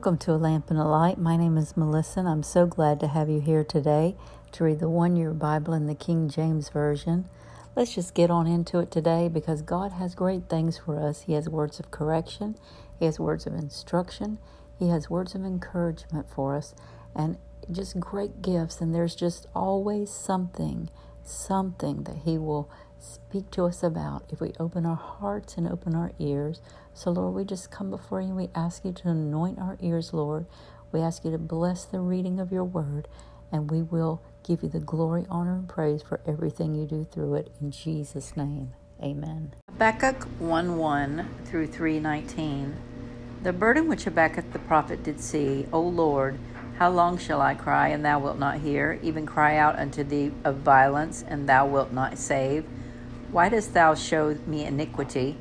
Welcome to A Lamp and a Light. My name is Melissa, and I'm so glad to have you here today to read the one year Bible in the King James Version. Let's just get on into it today because God has great things for us. He has words of correction, He has words of instruction, He has words of encouragement for us, and just great gifts. And there's just always something, something that He will speak to us about if we open our hearts and open our ears. So, Lord, we just come before you and we ask you to anoint our ears, Lord. We ask you to bless the reading of your word, and we will give you the glory, honor, and praise for everything you do through it. In Jesus' name, amen. Habakkuk 1 1 through 319. The burden which Habakkuk the prophet did see, O Lord, how long shall I cry, and thou wilt not hear, even cry out unto thee of violence, and thou wilt not save? Why dost thou show me iniquity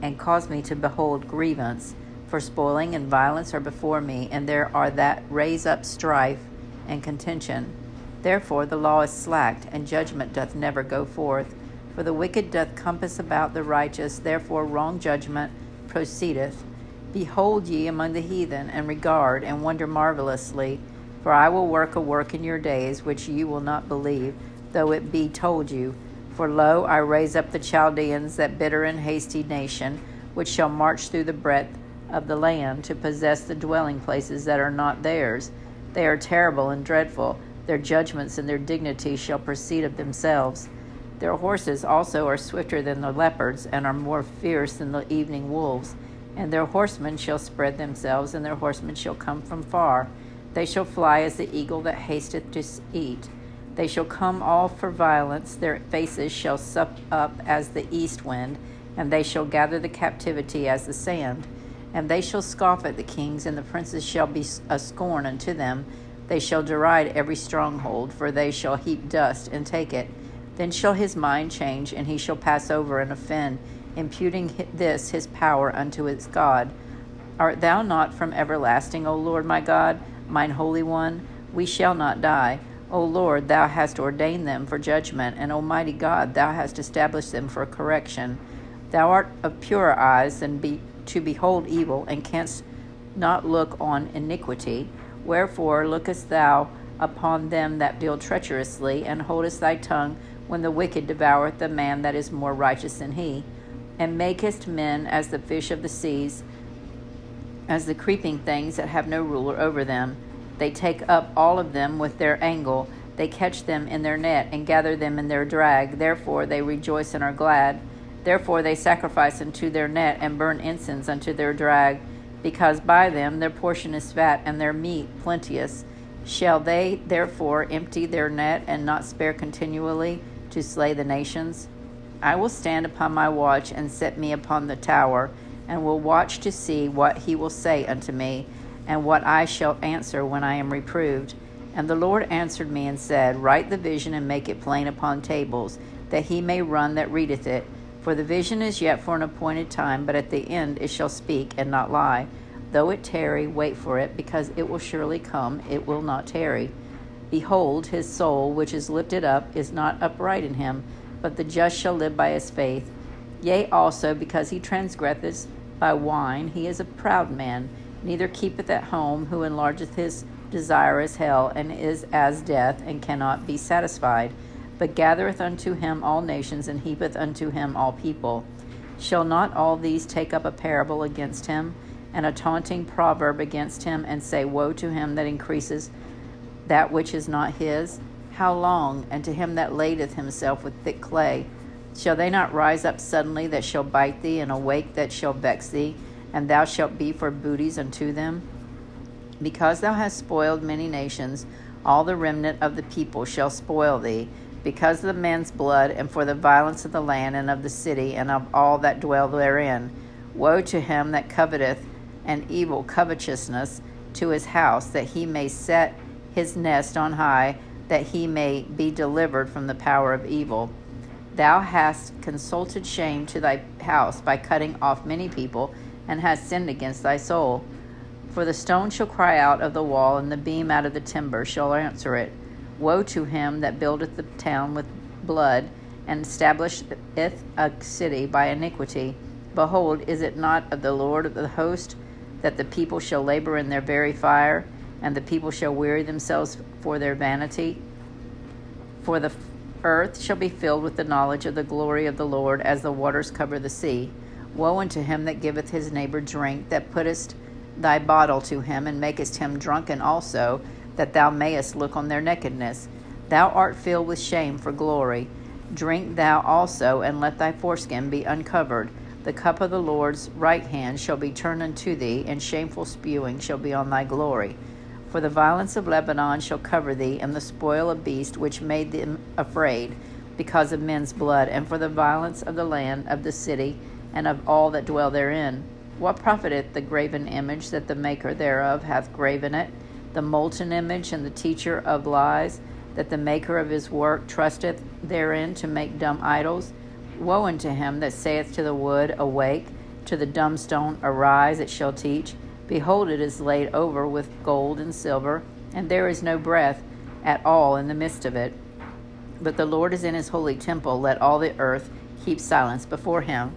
and cause me to behold grievance? For spoiling and violence are before me, and there are that raise up strife and contention. Therefore the law is slacked, and judgment doth never go forth. For the wicked doth compass about the righteous, therefore wrong judgment proceedeth. Behold ye among the heathen, and regard and wonder marvelously. For I will work a work in your days which ye will not believe, though it be told you. For lo, I raise up the Chaldeans, that bitter and hasty nation, which shall march through the breadth of the land to possess the dwelling places that are not theirs. They are terrible and dreadful. Their judgments and their dignity shall proceed of themselves. Their horses also are swifter than the leopards, and are more fierce than the evening wolves. And their horsemen shall spread themselves, and their horsemen shall come from far. They shall fly as the eagle that hasteth to eat. They shall come all for violence, their faces shall sup up as the east wind, and they shall gather the captivity as the sand. And they shall scoff at the kings, and the princes shall be a scorn unto them. They shall deride every stronghold, for they shall heap dust and take it. Then shall his mind change, and he shall pass over and offend, imputing this his power unto his God. Art thou not from everlasting, O Lord my God, mine Holy One? We shall not die. O Lord, thou hast ordained them for judgment, and Almighty God, thou hast established them for correction. Thou art of purer eyes than be, to behold evil, and canst not look on iniquity. Wherefore lookest thou upon them that deal treacherously, and holdest thy tongue when the wicked devoureth the man that is more righteous than he, and makest men as the fish of the seas, as the creeping things that have no ruler over them. They take up all of them with their angle. They catch them in their net and gather them in their drag. Therefore they rejoice and are glad. Therefore they sacrifice unto their net and burn incense unto their drag, because by them their portion is fat and their meat plenteous. Shall they therefore empty their net and not spare continually to slay the nations? I will stand upon my watch and set me upon the tower, and will watch to see what he will say unto me and what I shall answer when I am reproved. And the Lord answered me and said, Write the vision and make it plain upon tables, that he may run that readeth it. For the vision is yet for an appointed time, but at the end it shall speak and not lie. Though it tarry, wait for it, because it will surely come, it will not tarry. Behold, his soul, which is lifted up, is not upright in him, but the just shall live by his faith. Yea, also, because he transgresseth by wine, he is a proud man neither keepeth at home, who enlargeth his desire as hell, and is as death, and cannot be satisfied, but gathereth unto him all nations, and heapeth unto him all people. Shall not all these take up a parable against him, and a taunting proverb against him, and say, Woe to him that increases that which is not his? How long? And to him that ladeth himself with thick clay. Shall they not rise up suddenly that shall bite thee, and awake that shall vex thee? And thou shalt be for booties unto them? Because thou hast spoiled many nations, all the remnant of the people shall spoil thee, because of the man's blood, and for the violence of the land, and of the city, and of all that dwell therein. Woe to him that coveteth an evil covetousness to his house, that he may set his nest on high, that he may be delivered from the power of evil. Thou hast consulted shame to thy house by cutting off many people and has sinned against thy soul. For the stone shall cry out of the wall, and the beam out of the timber shall answer it. Woe to him that buildeth the town with blood, and establisheth a city by iniquity. Behold, is it not of the Lord of the host that the people shall labor in their very fire, and the people shall weary themselves for their vanity? For the earth shall be filled with the knowledge of the glory of the Lord as the waters cover the sea. Woe unto him that giveth his neighbor drink, that puttest thy bottle to him, and makest him drunken also, that thou mayest look on their nakedness. Thou art filled with shame for glory. Drink thou also, and let thy foreskin be uncovered. The cup of the Lord's right hand shall be turned unto thee, and shameful spewing shall be on thy glory. For the violence of Lebanon shall cover thee, and the spoil of beast which made them afraid, because of men's blood, and for the violence of the land of the city, and of all that dwell therein. What profiteth the graven image that the maker thereof hath graven it, the molten image and the teacher of lies, that the maker of his work trusteth therein to make dumb idols? Woe unto him that saith to the wood, Awake, to the dumb stone, Arise, it shall teach. Behold, it is laid over with gold and silver, and there is no breath at all in the midst of it. But the Lord is in his holy temple. Let all the earth keep silence before him.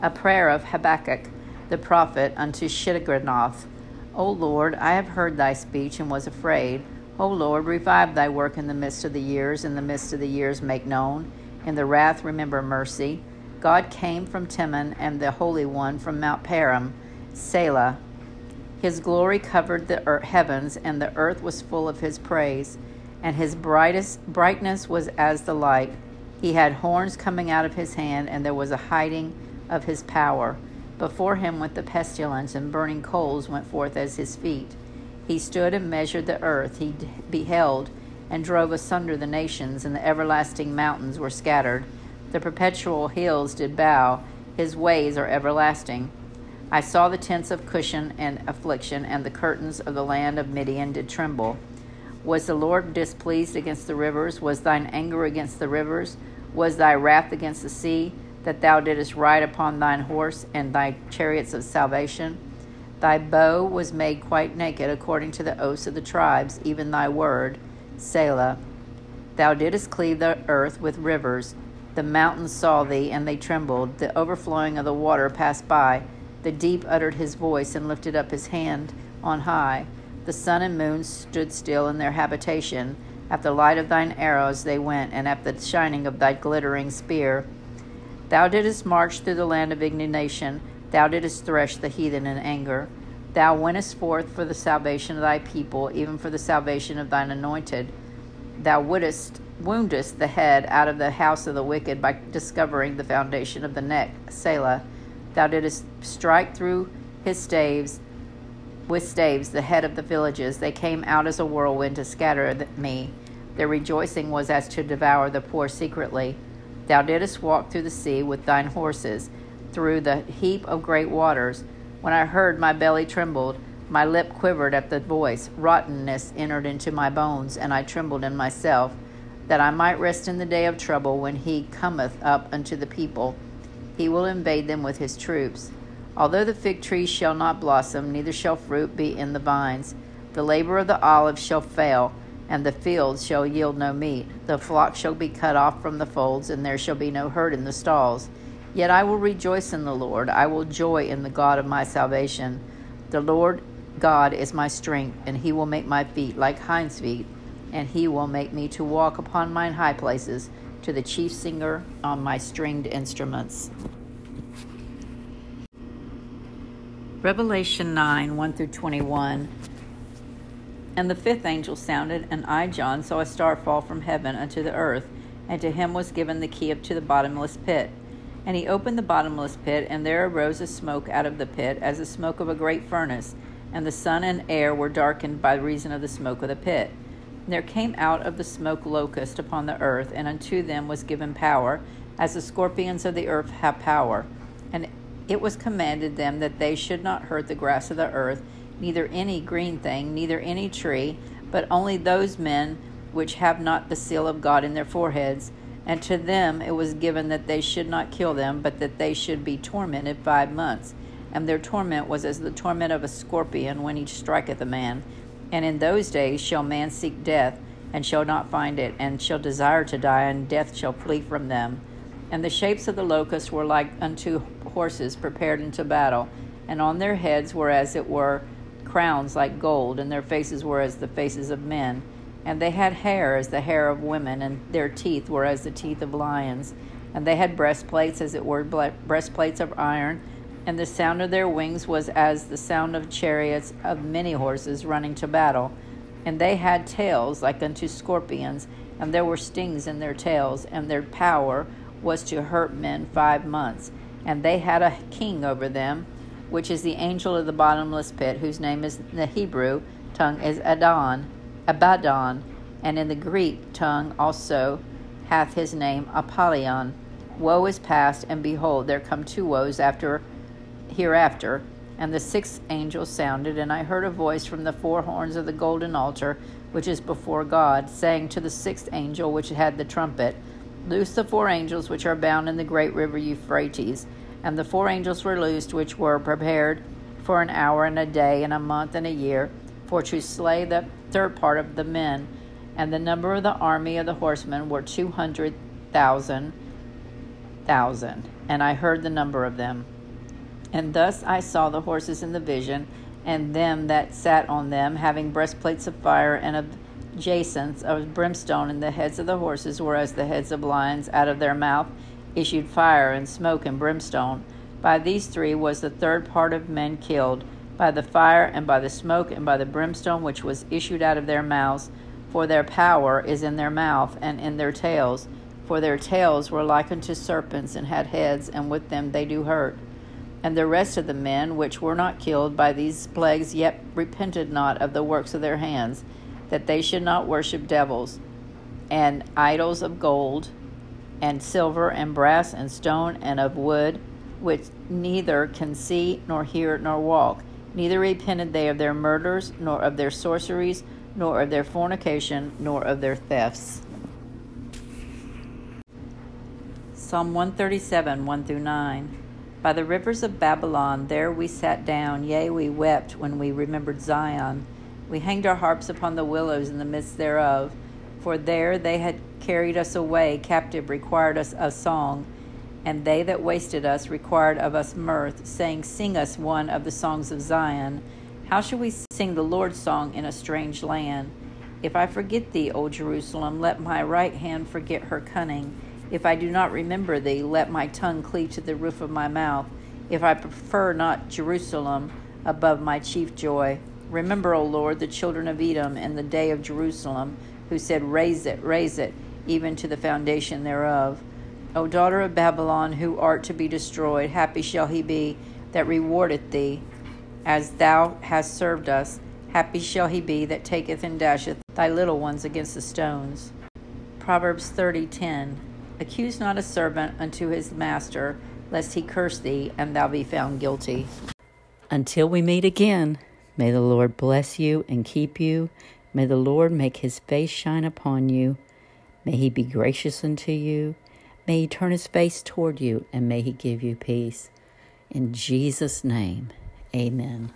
A prayer of Habakkuk the prophet unto Shigionoth. O Lord, I have heard thy speech and was afraid. O Lord, revive thy work in the midst of the years, in the midst of the years make known. In the wrath remember mercy. God came from Teman, and the Holy One from Mount Paran. Selah. His glory covered the earth, heavens, and the earth was full of his praise. And his brightest brightness was as the light. He had horns coming out of his hand, and there was a hiding of his power. Before him went the pestilence, and burning coals went forth as his feet. He stood and measured the earth. He beheld and drove asunder the nations, and the everlasting mountains were scattered. The perpetual hills did bow. His ways are everlasting. I saw the tents of Cushan and affliction, and the curtains of the land of Midian did tremble. Was the Lord displeased against the rivers? Was thine anger against the rivers? Was thy wrath against the sea? That thou didst ride upon thine horse and thy chariots of salvation. Thy bow was made quite naked according to the oaths of the tribes, even thy word, Selah. Thou didst cleave the earth with rivers. The mountains saw thee, and they trembled. The overflowing of the water passed by. The deep uttered his voice and lifted up his hand on high. The sun and moon stood still in their habitation. At the light of thine arrows they went, and at the shining of thy glittering spear. Thou didst march through the land of indignation. Thou didst thresh the heathen in anger. Thou wentest forth for the salvation of thy people, even for the salvation of thine anointed. Thou wouldest woundest the head out of the house of the wicked by discovering the foundation of the neck. Selah. Thou didst strike through his staves with staves the head of the villages. They came out as a whirlwind to scatter me. Their rejoicing was as to devour the poor secretly. Thou didst walk through the sea with thine horses, through the heap of great waters. When I heard, my belly trembled, my lip quivered at the voice. Rottenness entered into my bones, and I trembled in myself, that I might rest in the day of trouble when he cometh up unto the people. He will invade them with his troops. Although the fig tree shall not blossom, neither shall fruit be in the vines, the labor of the olive shall fail and the fields shall yield no meat. The flock shall be cut off from the folds, and there shall be no herd in the stalls. Yet I will rejoice in the Lord. I will joy in the God of my salvation. The Lord God is my strength, and he will make my feet like hinds' feet, and he will make me to walk upon mine high places, to the chief singer on my stringed instruments. Revelation 9 1 through 21. And the fifth angel sounded, and I, John, saw a star fall from heaven unto the earth, and to him was given the key to the bottomless pit. And he opened the bottomless pit, and there arose a smoke out of the pit, as the smoke of a great furnace, and the sun and air were darkened by reason of the smoke of the pit. And there came out of the smoke locust upon the earth, and unto them was given power, as the scorpions of the earth have power. And it was commanded them that they should not hurt the grass of the earth, neither any green thing, neither any tree, but only those men which have not the seal of God in their foreheads. And to them it was given that they should not kill them, but that they should be tormented five months. And their torment was as the torment of a scorpion when he striketh a man. And in those days shall man seek death, and shall not find it, and shall desire to die, and death shall flee from them. And the shapes of the locusts were like unto horses prepared unto battle and on their heads were as it were crowns like gold, and their faces were as the faces of men. And they had hair as the hair of women, and their teeth were as the teeth of lions. And they had breastplates as it were breastplates of iron, and the sound of their wings was as the sound of chariots of many horses running to battle. And they had tails like unto scorpions, and there were stings in their tails, and their power was to hurt men five months. And they had a king over them, which is the angel of the bottomless pit, whose name is in the Hebrew tongue is Adon, Abaddon, and in the Greek tongue also hath his name Apollyon. Woe is past, and behold, there come two woes after hereafter. And the sixth angel sounded, and I heard a voice from the four horns of the golden altar, which is before God, saying to the sixth angel which had the trumpet, Loose the four angels which are bound in the great river Euphrates. And the four angels were loosed, which were prepared for an hour and a day and a month and a year, for to slay the third part of the men. And the number of the army of the horsemen were two hundred thousand thousand. And I heard the number of them. And thus I saw the horses in the vision, and them that sat on them, having breastplates of fire and of jacinths of brimstone, and the heads of the horses were as the heads of lions. Out of their mouth issued fire and smoke and brimstone. By these three was the third part of men killed, by the fire and by the smoke and by the brimstone which was issued out of their mouths. For their power is in their mouth and in their tails. For their tails were like unto serpents, and had heads, and with them they do hurt. And the rest of the men which were not killed by these plagues yet repented not of the works of their hands, that they should not worship devils, and idols of gold, and silver, and brass, and stone, and of wood, which neither can see, nor hear, nor walk. Neither repented they of their murders, nor of their sorceries, nor of their fornication, nor of their thefts. Psalm 137, 1 through 9. By the rivers of Babylon, there we sat down, yea, we wept when we remembered Zion. We hanged our harps upon the willows in the midst thereof, for there they had carried us away captive, required us a song, and they that wasted us required of us mirth, saying, Sing us one of the songs of Zion. How shall we sing the Lord's song in a strange land? If I forget thee, O Jerusalem, let my right hand forget her cunning if I do not remember thee, let my tongue cleave to the roof of my mouth. If I prefer not Jerusalem above my chief joy. Remember, O Lord, the children of Edom and the day of Jerusalem, who said, Raise it, raise it, even to the foundation thereof. O daughter of Babylon, who art to be destroyed, happy shall he be that rewardeth thee, as thou hast served us. Happy shall he be that taketh and dasheth thy little ones against the stones. Proverbs 30:10 Accuse not a servant unto his master, lest he curse thee, and thou be found guilty. Until we meet again, may the Lord bless you and keep you. May the Lord make his face shine upon you. May he be gracious unto you. May he turn his face toward you, and may he give you peace. In Jesus' name, amen.